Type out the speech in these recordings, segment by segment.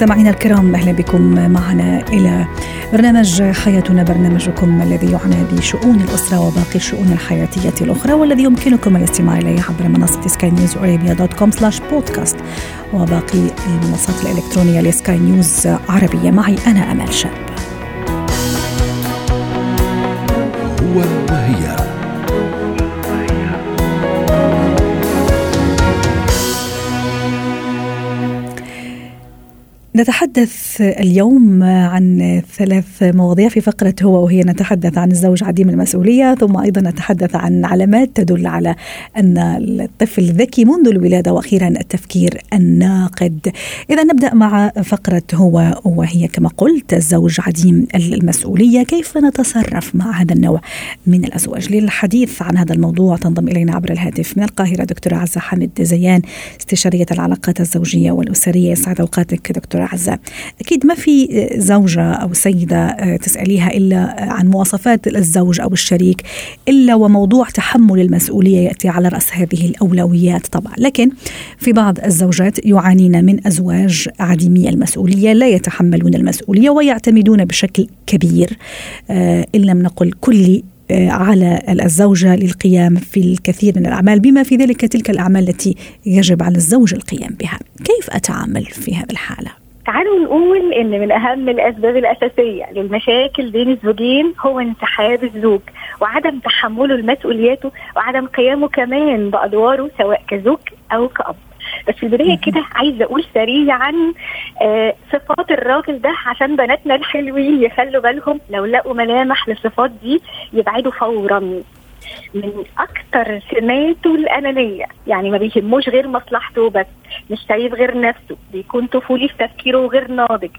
مستمعينا الكرام أهلا بكم معنا إلى برنامج حياتنا برنامجكم الذي يعنى بشؤون الأسرة وباقي الشؤون الحياتية الأخرى والذي يمكنكم الاستماع إليه عبر منصة سكاي نيوز ارابيا dot com slash podcast وباقي المنصات الإلكترونية لسكاي نيوز عربية معي أنا امال شاب. هو نتحدث اليوم عن ثلاث مواضيع في فقرة هو وهي نتحدث عن الزوج عديم المسؤولية ثم أيضا نتحدث عن علامات تدل على أن الطفل ذكي منذ الولادة وأخيرا التفكير الناقد. إذا نبدأ مع فقرة هو وهي. كما قلت الزوج عديم المسؤولية كيف نتصرف مع هذا النوع من الأزواج؟ للحديث عن هذا الموضوع تنضم إلينا عبر الهاتف من القاهرة دكتورة عزة حامد زيان استشارية العلاقات الزوجية والأسرية. يسعد أوقاتك دكتورة عزة أكيد ما في زوجة أو سيدة تسأليها إلا عن مواصفات الزوج أو الشريك إلا وموضوع تحمل المسؤولية يأتي على رأس هذه الأولويات طبعا. لكن في بعض الزوجات يعانين من أزواج عديمي المسؤولية لا يتحملون المسؤولية ويعتمدون بشكل كبير. إن لم نقل كلي على الزوجة للقيام في الكثير من الأعمال بما في ذلك تلك الأعمال التي يجب على الزوج القيام بها. كيف أتعامل في هذه الحالة؟ تعالوا نقول إن من أهم الأسباب الأساسية للمشاكل بين الزوجين هو انسحاب الزوج وعدم تحمله لمسؤولياته وعدم قيامه كمان بأدواره سواء كزوج أو كأب. بس في البداية كده عايزة أقول سريعا آه صفات الراجل ده عشان بناتنا الحلوين يخلوا بالهم لو لقوا ملامح للصفات دي يبعدوا فورا. من أكتر سماته الأنانية. يعني ما بيهموش غير مصلحته بس مش شايف غير نفسه. بيكون طفولي في تفكيره وغير ناضج.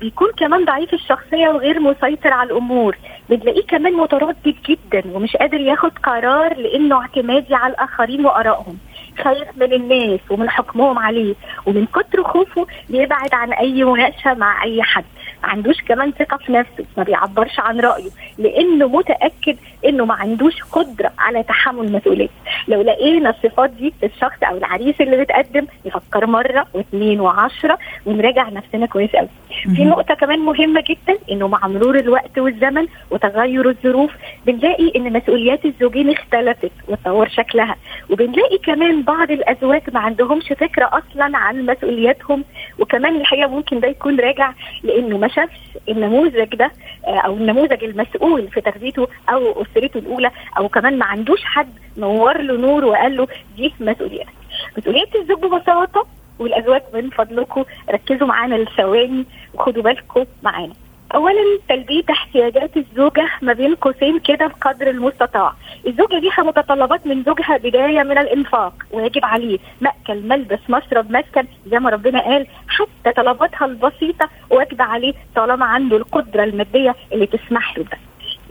بيكون كمان ضعيف الشخصية وغير مسيطر على الأمور. بتلاقيه كمان متردد جدا ومش قادر ياخد قرار لأنه اعتمادي على الآخرين وآرائهم. خايف من الناس ومن حكمهم عليه. ومن كتر خوفه بيبعد عن أي مناقشة مع أي حد. ما عندوش كمان ثقة في نفسه ما بيعبرش عن رأيه لأنه متأكد إنه ما عندوش قدرة على تحمل المسؤوليه لو لقينا الصفات دي في الشخص أو العريس اللي بيتقدم نفكر مرة واثنين وعشرة ونراجع نفسنا كويس قوي في نقطة كمان مهمة جدا إنه مع مرور الوقت والزمن وتغير الظروف بنلاقي إن مسؤوليات الزوجين اختلفت وتطور شكلها. وبنلاقي كمان بعض الأزواج ما عندهمش فكرة أصلا عن مسؤولياتهم. وكمان الحقيقة ممكن ده يكون راجع لإنه ما شافش النموذج ده أو النموذج المسؤول في تربيته أو أسرته الأولى أو كمان ما عندوش حد نور له نور وقال له دي مسؤوليتك مسؤوليه الزوج ببساطة والأزواج من فضلكم ركزوا معانا لثواني وخدوا بالكم معانا. اولا تلبية احتياجات الزوجة ما بين قوسين كده بقدر المستطاع. الزوجة ليها متطلبات من زوجها بداية من الإنفاق ويجب عليه مأكل ملبس مشرب مسكن زي ما ربنا قال حتى طلباتها البسيطة واجب عليه طالما عنده القدرة المادية اللي تسمح له ده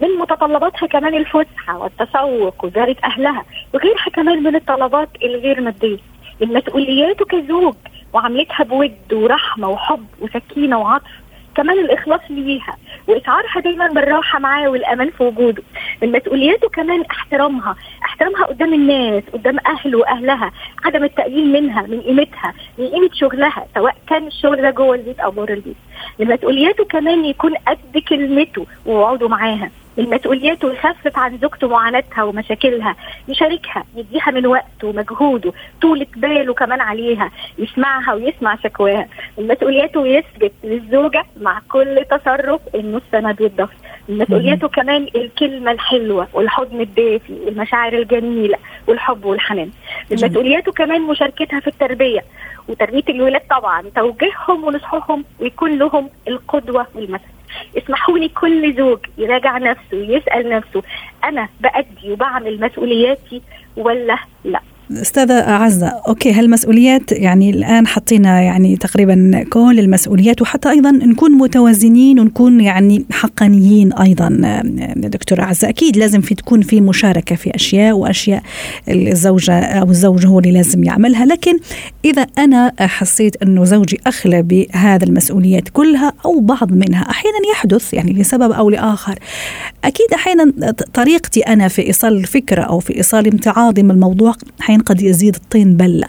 من متطلباتها كمان الفسحة والتسوق وزيارة أهلها وغيرها كمان من الطلبات الغير مادية. من مسؤولياته كزوج وعملتها بود ورحمة وحب وسكينة وعطف كمان الإخلاص ليها. واشعارها دايما بالراحة معاه والأمان في وجوده. من مسؤولياته كمان احترامها. احترامها قدام الناس قدام أهله وأهلها. عدم التقليل منها من قيمتها من قيمة شغلها سواء كان الشغل ده جوه البيت أو بره البيت. من مسؤولياته كمان يكون قد كلمته ووعوده معاها. من مسؤولياته يخفف عن زوجته معاناتها ومشاكلها يشاركها يديها من وقته ومجهوده طولة باله كمان عليها يسمعها ويسمع شكواها. مسؤولياته يثبت للزوجة مع كل تصرف إنه السند من مسؤولياته كمان الكلمة الحلوة والحضن الدافي والمشاعر الجميلة والحب والحنان. مسؤولياته كمان مشاركتها في التربية. وتربية الولاد طبعا توجيههم ونصحهم ويكون لهم القدوة والمثل اسمحوا لي كل زوج يراجع نفسه ويسأل نفسه أنا بأدي وبعمل مسؤولياتي ولا لا؟ أستاذة عزة أوكي هالمسؤوليات يعني الآن حطينا يعني تقريبا كل المسؤوليات وحتى أيضا نكون متوازنين ونكون يعني حقانيين أيضا دكتورة عزة. أكيد لازم في تكون في مشاركة في أشياء وأشياء الزوجة أو الزوج هو اللي لازم يعملها. لكن إذا أنا حسيت إنه زوجي أخلى بهذا المسؤوليات كلها أو بعض منها أحيانا يحدث يعني لسبب أو لآخر. أكيد أحيانا طريقتي أنا في إيصال الفكرة أو في إيصال امتعاضي من الموضوع أحيانا قد يزيد الطين بله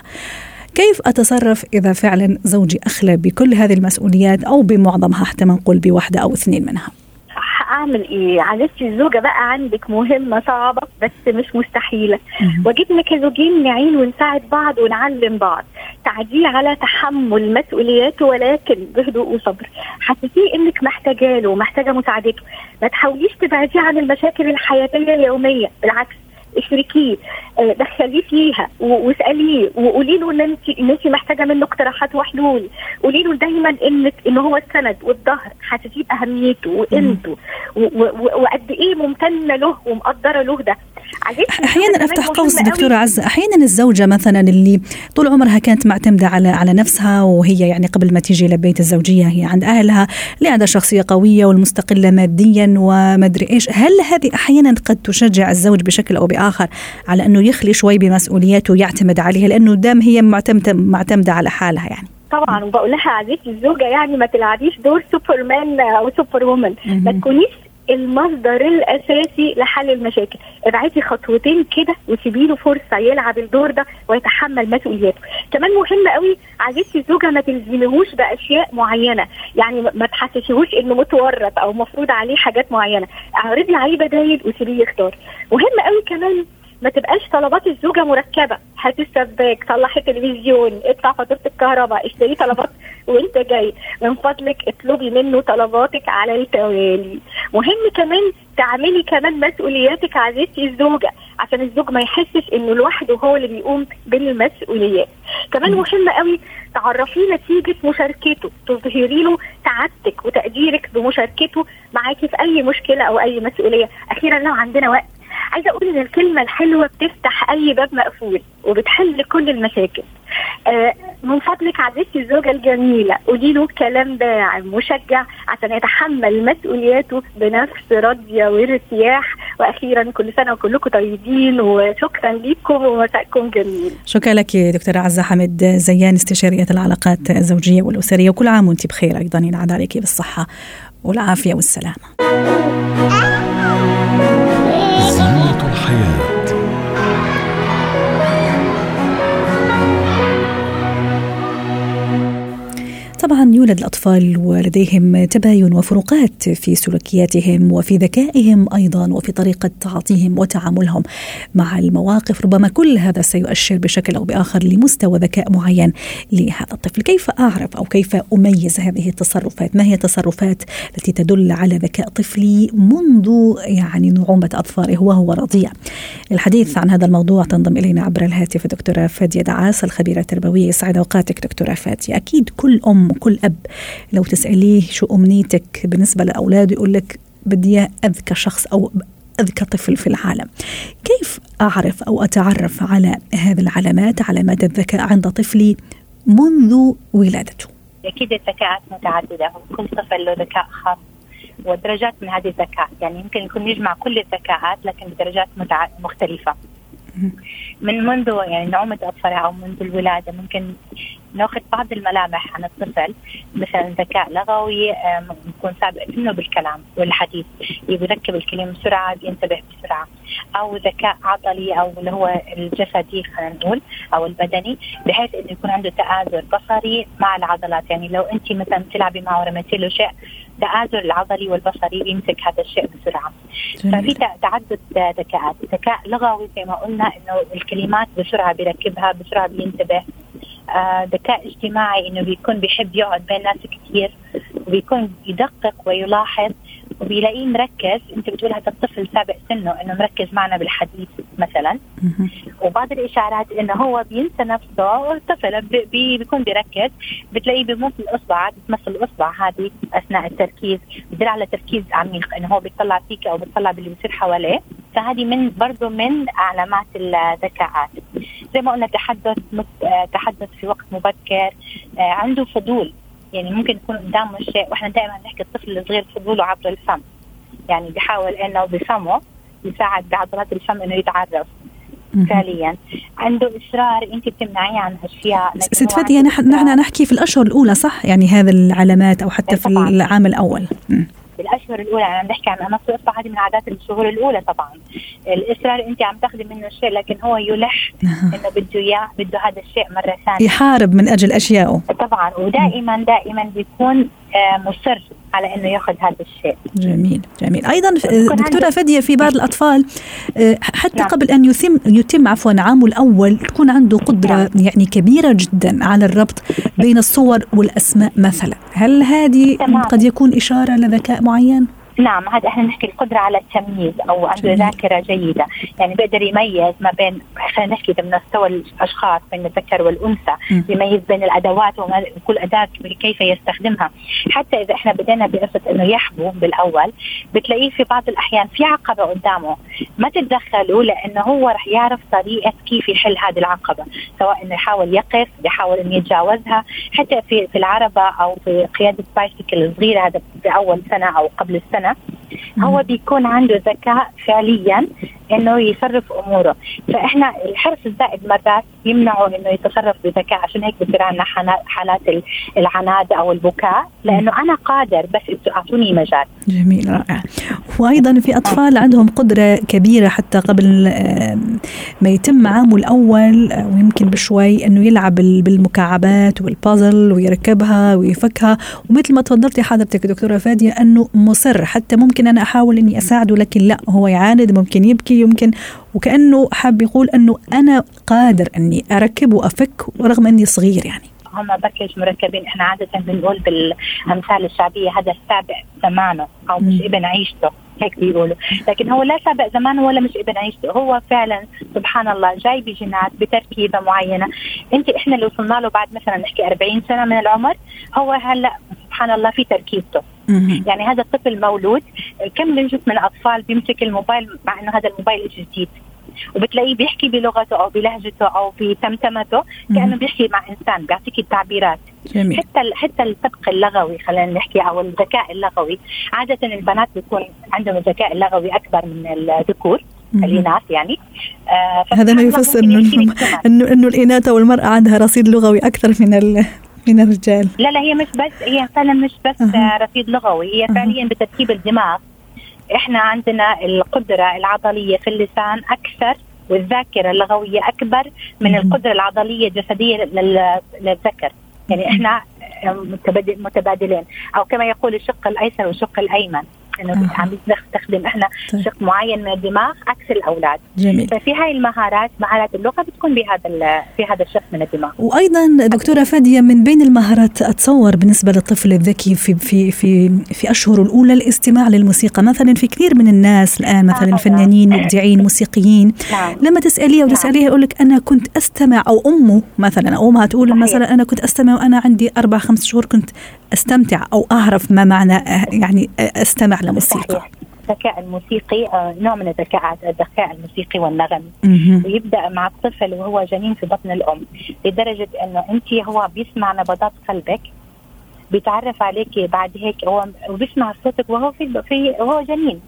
كيف أتصرف إذا فعلا زوجي أخلى بكل هذه المسؤوليات أو بمعظمها؟ حتى ما نقول بواحدة أو اثنين منها. أعمل إيه؟ عزيزتي الزوجة بقى عندك مهمة صعبة بس مش مستحيلة. واجبنا كزوجين نعين ونساعد بعض ونعلم بعض. تعديه على تحمل مسؤولياته ولكن بهدوء وصبر. حسسيه إنك محتاجة له ومحتاجة مساعدته. ما تحاوليش تبعديه عن المشاكل الحياتية اليومية. بالعكس اشركيه آه، دخليه فيها واسأليه وقولي له إن انت إن انت محتاجة منه اقتراحات وحلول. قولي له دايما انك إن هو السند والظهر حاسسيه بأهميته وقيمته وقد إيه ممتنة له ومقدرة له ده. أحيانا أفتح قوس دكتورة عزه أحيانا الزوجة مثلا اللي طول عمرها كانت معتمدة على على نفسها وهي يعني قبل ما تيجي لبيت الزوجية هي عند أهلها اللي عندها شخصية قوية والمستقلة ماديا ومدري إيش. هل هذه أحيانا قد تشجع الزوج بشكل أو بآخر على أنه يخلي شوي بمسؤولياته ويعتمد عليها؟ لأنه دام هي معتمده معتمدة على حالها يعني. طبعا وبقول لها عزيزتي الزوجة يعني ما تلعبيش دور سوبرمان أو سوبر وومن ما تكونيش المصدر الأساسي لحل المشاكل. ابعتي خطوتين كده وسيبي له فرصة يلعب الدور ده ويتحمل مسؤولياته. كمان مهم قوي عزيزتي الزوجه ما تلزميهوش بأشياء معينة. يعني ما تحسسيهوش إنه متورط أو مفروض عليه حاجات معينة. اعرضي عليه بدايل وسيبيه يختار. مهم قوي كمان ما تبقاش طلبات الزوجة مركبة. هاتي السباك صلحي التلفزيون ادفع فاتورة الكهرباء اشتري طلبات وانت جاي. من فضلك اطلبي منه طلباتك على التوالي. مهم كمان تعملي كمان مسؤولياتك عزيزتي الزوجة عشان الزوج ما يحسش إنه لوحده هو اللي بيقوم بالمسؤوليات. كمان مهم قوي تعرفيه نتيجة مشاركته تظهري له سعادتك وتقديرك بمشاركته معاكي في أي مشكلة أو أي مسؤولية. أخيرا لو عندنا وقت عايزة أقول إن الكلمة الحلوة بتفتح أي باب مقفول وبتحل كل المشاكل. آه من فضلك عزيزتي الزوجة الجميلة. قولي له كلام داعم مشجع عشان يتحمل مسؤولياته بنفس راضية وارتياح. وأخيرا كل سنة وكلكم طيبين وشكرا لكم ومساءكم جميل. شكرا لك دكتوره عزة حمد زيان استشارية العلاقات الزوجية والأسرية. وكل عام وأنت بخير أيضا ينعاد عليك بالصحة والعافية والسلامة. يولد الأطفال ولديهم تباين وفروقات في سلوكياتهم وفي ذكائهم أيضا وفي طريقة تعاطيهم وتعاملهم مع المواقف. ربما كل هذا سيؤشر بشكل أو بآخر لمستوى ذكاء معين لهذا الطفل. كيف أعرف أو كيف أميز هذه التصرفات؟ ما هي التصرفات التي تدل على ذكاء طفلي منذ يعني نعومة اظفاره وهو رضيع؟ الحديث عن هذا الموضوع تنضم إلينا عبر الهاتف الدكتوره فادية دعاس الخبيرة التربوية. يسعد أوقاتك دكتورة فادية. أكيد كل أم كل أب لو تسأليه شو أمنيتك بالنسبة لأولاده يقول لك بدي أذكى شخص أو أذكى طفل في العالم. كيف أعرف أو أتعرف على هذه العلامات علامات الذكاء عند طفلي منذ ولادته؟ أكيد الذكاءات متعددة كل طفل له ذكاء خاص ودرجات من هذه الذكاء. يعني يمكن يكون يجمع كل الذكاءات لكن بدرجات مختلفة. من منذ يعني نعومة أظفرها أو منذ الولادة ممكن ناخذ بعض الملامح عن الطفل. مثلا ذكاء لغوي يكون سابق سنه بالكلام والحديث. بيركب الكلمة بسرعة بينتبه بسرعة. أو ذكاء عضلي أو اللي هو الجسدي خلينا نقول أو البدني بحيث إنه يكون عنده تآزر بصري مع العضلات. يعني لو أنت مثلا بتلعبي معه ورميتي له شيء التآزر العضلي والبصري بيمسك هذا الشيء بسرعة. ففي تعدد ذكاءات. ذكاء لغوي زي ما قلنا إنه الكلمات بسرعة بيركبها بسرعة بينتبه. ذكاء اجتماعي إنه بيكون بيحب يقعد بين ناس كثير وبيكون يدقق ويلاحظ وبيلاقيه مركز. أنت بتقول هذا الطفل سابق سنه إنه مركز معنا بالحديث مثلا. وبعض الإشارات إنه هو بينسى نفسه الطفل بي بيكون بيركز. بتلاقيه بيموت الأصبع بتمثل الأصبع هذه أثناء التركيز. بدل على تركيز عميق إنه هو بيطلع فيك أو بيطلع باللي بيصير حواليه. فهذه من برضه من علامات الذكاءات. زي ما قلنا تحدث مت... آه، تحدث في وقت مبكر آه، عنده فضول. يعني ممكن يكون قدامه شيء وإحنا دائما نحكي الطفل الصغير فضوله عبر الفم. يعني بيحاول إنه بفمه يساعد بعضلات الفم إنه يتعرف فعليا. عنده إصرار أنت بتمنعيه عن أشياء ست فادية نحن نحكي في الأشهر الأولى صح؟ يعني هذه العلامات أو حتى في. العام الأول. م. بالأشهر الأولى أنا عم بحكي عن أنا الصفه هذه من عادات الشهور الأولى طبعا. الإصرار أنت عم تاخذي منه الشيء لكن هو يلح إنه بده إياه بده هذا الشيء مرة ثانية. يحارب من أجل أشيائه. طبعا ودائما دائما بيكون آه، مصر على إنه ياخذ هذا الشيء جميل جميل أيضا دكتورة فديه في بعض الأطفال آه، حتى نعم. قبل أن يتم يتم عفوا عامه الأول تكون عنده قدرة نعم. يعني كبيرة جدا على الربط بين الصور والأسماء مثلا هل هذه. قد يكون إشارة لذكاء معين نعم هذا إحنا نحكي القدرة على التمييز أو عنده جميل. ذاكرة جيدة. يعني بيقدر يميز ما بين خلينا نحكي من مستوى الأشخاص بين الذكر والأنثى م. يميز بين الأدوات وما كل أداة كيف يستخدمها. حتى إذا إحنا بدينا بقصة إنه يحبو بالأول بتلاقيه في بعض الأحيان في عقبة قدامه. ما تتدخلوا لأنه هو رح يعرف طريقة كيف يحل هذه العقبة. سواء إنه يحاول يقف يحاول إنه يتجاوزها. حتى في في العربة أو في قيادة بايسكل الصغيرة هذا في أول سنة أو قبل السنة هو بيكون عنده ذكاء فعليا. إنه يصرف أموره. فإحنا الحرص الزائد مرات يمنعه إنه يتصرف بذكاء. عشان هيك بصير عندنا حالات ال- العناد أو البكاء. لأنه أنا قادر بس أنتوا أعطوني مجال. جميل رائع. وأيضا في أطفال عندهم قدرة كبيرة حتى قبل آه، ما يتم عامه الأول آه، ويمكن بشوي إنه يلعب بال- بالمكعبات والبازل ويركبها ويفكها. ومثل ما تفضلتي حضرتك دكتورة فادية إنه مصر. حتى ممكن أنا أحاول إني أساعده لكن لا هو يعاند ممكن يبكي يمكن. وكأنه حاب يقول أنه أنا قادر أني أركب وأفك رغم أني صغير يعني. هم باكج مركبين. إحنا عادة بنقول بالأمثال الشعبية هذا سابق زمانه أو مش. ابن عيشته هيك بيقولوا. لكن هو لا سابق زمانه ولا مش ابن عيشته هو فعلا سبحان الله جاي بجينات بتركيبة معينة. أنت إحنا اللي وصلنا له بعد مثلا نحكي 40 سنة من العمر هو هلأ سبحان الله في تركيبته. يعني هذا الطفل مولود كم نجد من الأطفال بيمسك الموبايل مع إنه هذا الموبايل جديد وبتلاقيه بيحكي بلغته أو بلهجته أو بتمتمته كأنه. بيحكي مع إنسان بيعطيك التعبيرات جميل حتى ال- حتى السبق اللغوي خلينا نحكي أو الذكاء اللغوي عادة البنات بيكون عندهم الذكاء اللغوي أكبر من الذكور. الإناث يعني آه هذا ما يفسر إنه. انه الإناث أو المرأة عندها رصيد لغوي أكثر من من الرجال لا لا هي مش بس هي فعلا مش بس. آه، رصيد لغوي هي أها. فعليا بتركيب الدماغ إحنا عندنا القدرة العضلية في اللسان أكثر والذاكرة اللغوية أكبر من. القدرة العضلية الجسدية لل- للذكر يعني إحنا متبادل- متبادلين أو كما يقول الشق الأيسر والشق الأيمن إنه أها. عم نستخدم إحنا طيب. شق معين من الدماغ عكس الأولاد جميل ففي هاي المهارات مهارات اللغة بتكون بهذا في هذا الشق من الدماغ وأيضا دكتورة فادية من بين المهارات أتصور بالنسبة للطفل الذكي في في في في اشهره الأولى الاستماع للموسيقى مثلا في كثير من الناس الآن مثلا آه. فنانين مبدعين موسيقيين نعم لما تسأليها وتسأليها يقول لك أنا كنت أستمع أو أمه مثلا أو أمها تقول صحيح. مثلا أنا كنت أستمع وأنا عندي أربع خمس شهور كنت أستمتع أو أعرف ما معنى آه، يعني آه، أستمع لموسيقى صحيح الذكاء الموسيقي آه، نوع من الذكاء الذكاء الموسيقي والنغمي. ويبدأ مع الطفل وهو جنين في بطن الأم لدرجة إنه أنت هو بيسمع نبضات قلبك بيتعرف عليك بعد هيك هو وبيسمع صوتك وهو في في وهو جنين.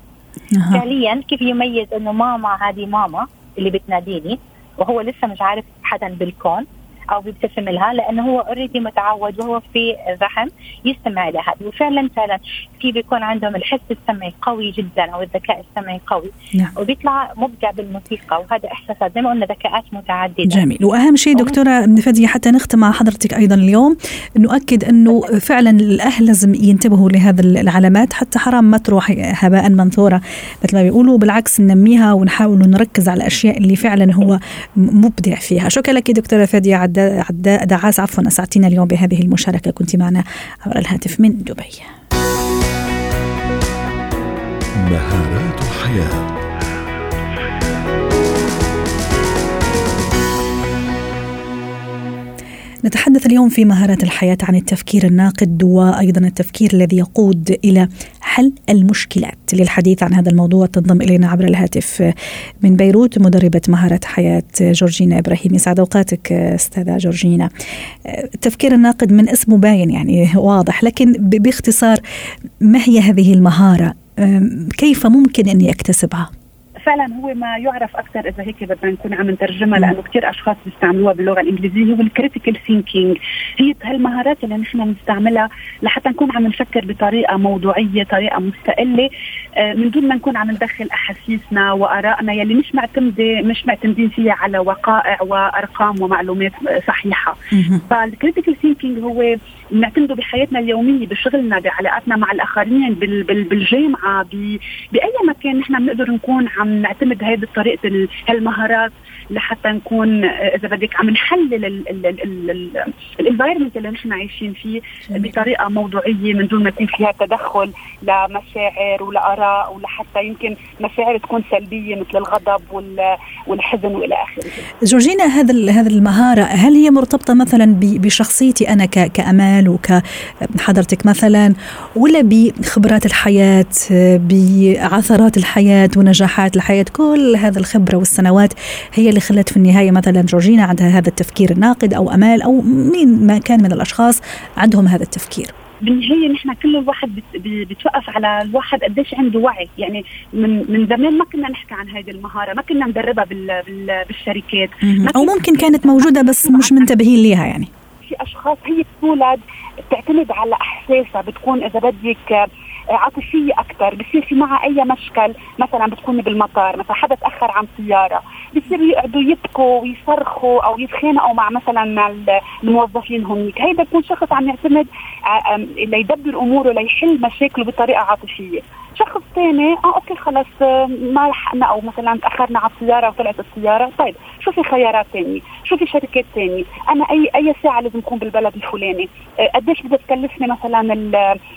فعليا كيف يميز إنه ماما هذه ماما اللي بتناديني وهو لسه مش عارف حدا بالكون أو بيبتسم لها لأنه هو اوريدي متعود وهو في الرحم يستمع لها وفعلا فعلا في بيكون عندهم الحس السمعي قوي جدا أو الذكاء السمعي قوي. نعم. وبيطلع مبدع بالموسيقى وهذا احساسات زي ما قلنا ذكاءات متعددة. جميل. وأهم شيء دكتورة فديه حتى نختم مع حضرتك أيضا اليوم نؤكد أنه فعلا الأهل لازم ينتبهوا لهذا العلامات حتى حرام ما تروح هباء منثورة مثل ما بيقولوا بالعكس ننميها ونحاول نركز على الأشياء اللي فعلا هو مبدع فيها. شكرا لك دكتورة فاديه عداء عداء دعاس عفوا أسعدتينا اليوم بهذه المشاركة. كنت معنا عبر الهاتف من دبي. مهارات حياة. نتحدث اليوم في مهارات الحياة عن التفكير الناقد وأيضا التفكير الذي يقود إلى حل المشكلات. للحديث عن هذا الموضوع تنضم إلينا عبر الهاتف من بيروت مدربة مهارة حياة جورجينا إبراهيم. يسعد أوقاتك أستاذة جورجينا. التفكير الناقد من اسمه باين يعني واضح لكن باختصار ما هي هذه المهارة؟ كيف ممكن أني أكتسبها؟ فعلا هو ما يعرف أكثر إذا هيك بدنا نكون عم نترجمها لأنه كثير أشخاص بيستعملوها باللغة الإنجليزية. هو ال critical thinking هي هالمهارات اللي نحن بنستعملها لحتى نكون عم نفكر بطريقة موضوعية طريقة مستقلة آه، من دون ما نكون عم ندخل أحاسيسنا وآرائنا يلي مش معتمدة مش معتمدين فيها على وقائع وأرقام ومعلومات صحيحة. فال critical thinking هو بنعتمده بحياتنا اليومية بشغلنا بعلاقاتنا مع الآخرين بالجامعة بأي مكان نحن بنقدر نكون عم نعتمد هذه طريقة هالمهارات لحتى نكون إذا بدك عم نحلل ال environment اللي نحن عايشين فيه بطريقة موضوعية من دون ما يكون فيها تدخل لمشاعر ولاراء ولحتى يمكن مشاعر تكون سلبية مثل الغضب والحزن وإلى آخره. جورجينا هذا هذه المهارة هل هي مرتبطة مثلا بشخصيتي أنا كأمال وكحضرتك مثلا ولا بخبرات الحياة بعثرات الحياة ونجاحات الحياة كل هذا الخبرة والسنوات هي اللي خلت في النهاية مثلا جورجينا عندها هذا التفكير الناقد أو أمال أو مين ما كان من الأشخاص عندهم هذا التفكير. بالنهايه نحن كل الواحد بتوقف على الواحد قديش عنده وعي. يعني من من زمان ما كنا نحكي عن هذه المهارة ما كنا ندربها بال بال بالشركات. أو ممكن كانت موجودة بس مش منتبهين ليها يعني. في أشخاص هي بتولد بتعتمد على أحساسها بتكون إذا بدك عاطفية أكثر بصير في معها أي مشكل مثلا بتكوني بالمطار مثلا حدا تأخر عن سيارة بصيروا يقعدوا يبكوا ويصرخوا أو يتخانقوا مع مثلا الموظفين هنيك. هيدا بيكون شخص عم يعتمد ليدبر أموره ليحل مشاكله بطريقة عاطفية. شخص ثاني آه okay خلص آه، ما لحقنا أو مثلا تأخرنا على السيارة وطلعت السيارة. طيب شو في خيارات ثانية شو في شركات ثانية. أنا أي أي ساعة لازم أكون بالبلد الفلاني. آه، قديش بدها تكلفني مثلا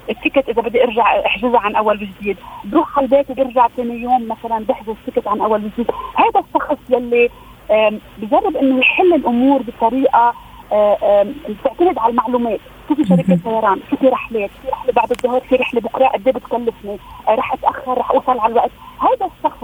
ال ticket إذا بدي أرجع أحجزها عن أول وجديد؟ بروح على البيت وبرجع ثاني يوم مثلا بحجز ticket عن أول وجديد. هذا الشخص يلي بجرب إنه يحل الأمور بطريقة بتعتمد على المعلومات. شو في شركة طيران شو في رحلات في رحلة بعد الظهر في رحلة بكرة قد إيه بتكلفني؟ رح أتأخر رح أوصل على الوقت؟ هذا الشخص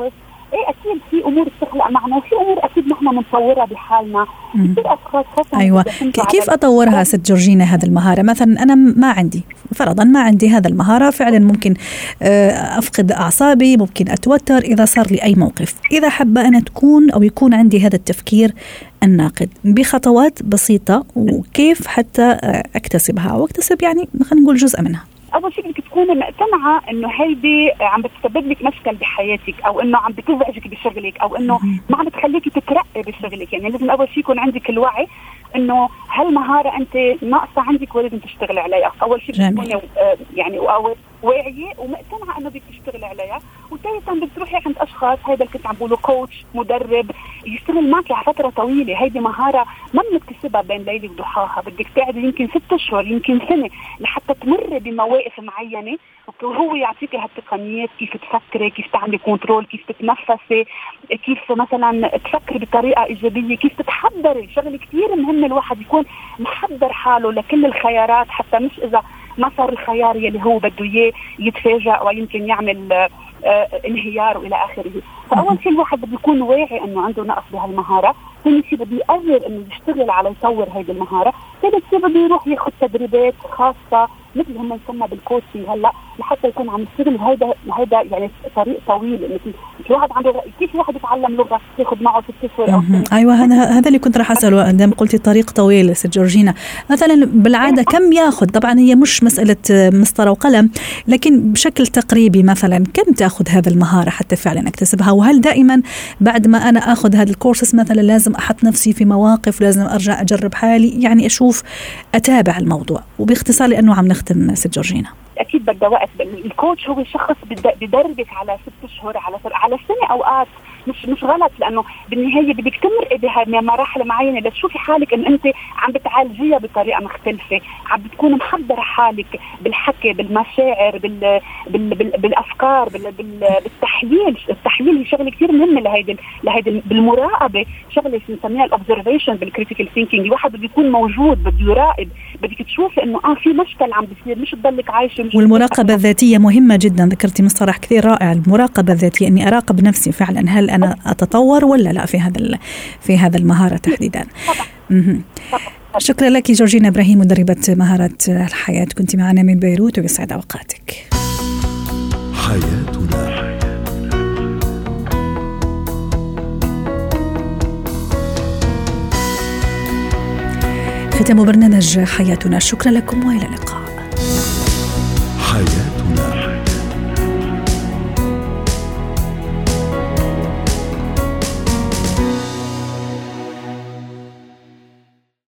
إيه أكيد في أمور بتخلق معنا وفي أمور نحن بنطورها بحالنا. كثير اشخاص أيوه. كيف أطورها ست جورجينا هذه المهارة؟ مثلا أنا ما عندي فرضا ما عندي هذا المهارة. فعلا ممكن آه، أفقد أعصابي ممكن أتوتر إذا صار لي أي موقف. إذا حابة أنا تكون أو يكون عندي هذا التفكير الناقد بخطوات بسيطة وكيف حتى آه، أكتسبها. وأكتسب يعني خلينا نقول جزء منها. أول شيء بدك تكوني مقتنعة إنه هيدي عم بتسبب لك مشكل بحياتك أو إنه عم بتزعجك بشغلك أو إنه ما عم بتخليكي تترقي بشغلك. يعني لازم أول شيء يكون عندك الوعي إنه هالمهارة أنت ناقصة عندك ولازم تشتغلي عليها. أول شيء بتكوني آه، يعني واعية ومقتنعة إنه بدك تشتغلي عليها. وثالثا بدك تروحي عند أشخاص هذا اللي كنت عم بقوله كوتش مدرب يشتغل معك على فتره طويلة. هيدي مهارة ما بنكتسبها بين ليلة وضحاها. بدك تقعدي يمكن ست أشهر يمكن سنة لحتى تمر بمواقف معينة. وهو يعطيك هالتقنيات كيف تفكري كيف تعملي كنترول كيف تتنفسي كيف مثلا تفكري بطريقة إيجابية كيف تتحضري. شغلة كثير مهم الواحد يكون محضر حاله لكل الخيارات حتى مش إذا ما صار الخيار يلي هو بده إياه يتفاجئ ويمكن يعمل آه انهيار وإلى آخره، فأول شيء الواحد بده يكون واعي إنه عنده نقص بهالمهارة، ثاني شيء بده يقرر إنه يشتغل على يطور هيدي المهارة، ثالث شيء بده يروح ياخذ تدريبات خاصة مثل هم يسمى بالكوتشنج هلأ لحتى يكون عم يشتغل هيدا هيدا يعني طريق طويل. مثل الواحد عنده كيف الواحد يتعلم لغة؟ ياخذ معه ست اشهر أيوه هذا هذا اللي كنت راح أسأله عندما قلتي طريق طويل ست جورجينا. مثلا بالعادة كم ياخذ؟ طبعا هي مش مسألة مسطره وقلم لكن بشكل تقريبي مثلا كم تأخذ هذا المهارة حتى فعلا أكتسبها؟ وهل دائما بعد ما أنا أخذ هذا الكورسس مثلا لازم أحط نفسي في مواقف لازم أرجع أجرب حالي؟ يعني أشوف أتابع الموضوع. وباختصار لأنه عم نختم ست جورجينا. أكيد بدها وقت الكوتش هو شخص بدربك على ست أشهر على على سنة أوقات. مش مش غلط لأنه بالنهاية بدك تمرقي بمراحل معينة. لتشوفي حالك انه أنت عم بتعالجيها بطريقة مختلفة. عم بتكوني محضرة حالك بالحكي بالمشاعر بال بال بال بالأفكار بال بال بالتحليل. التحليل هي شغلة كثير مهمة لهيدي لهيدي بالمراقبة. شغلة بنسميها ال observation بال critical thinking الواحد بده يكون موجود بده يراقب. بدك تشوفي إنه آه في مشكل عم بيصير مش تضلك عايشة مش والمراقبة الذاتية مهمة جدا. ذكرتي مصطلح كثير رائع المراقبة الذاتية إني أراقب نفسي فعلا. هل أنا أتطور ولا لا في هذا في هذا المهارة تحديدا؟ شكرا لك جورجينا إبراهيم مدربة مهارة الحياة. كنت معنا من بيروت ويسعد أوقاتك. حياتنا. ختام برنامج حياتنا. شكرا لكم وإلى اللقاء.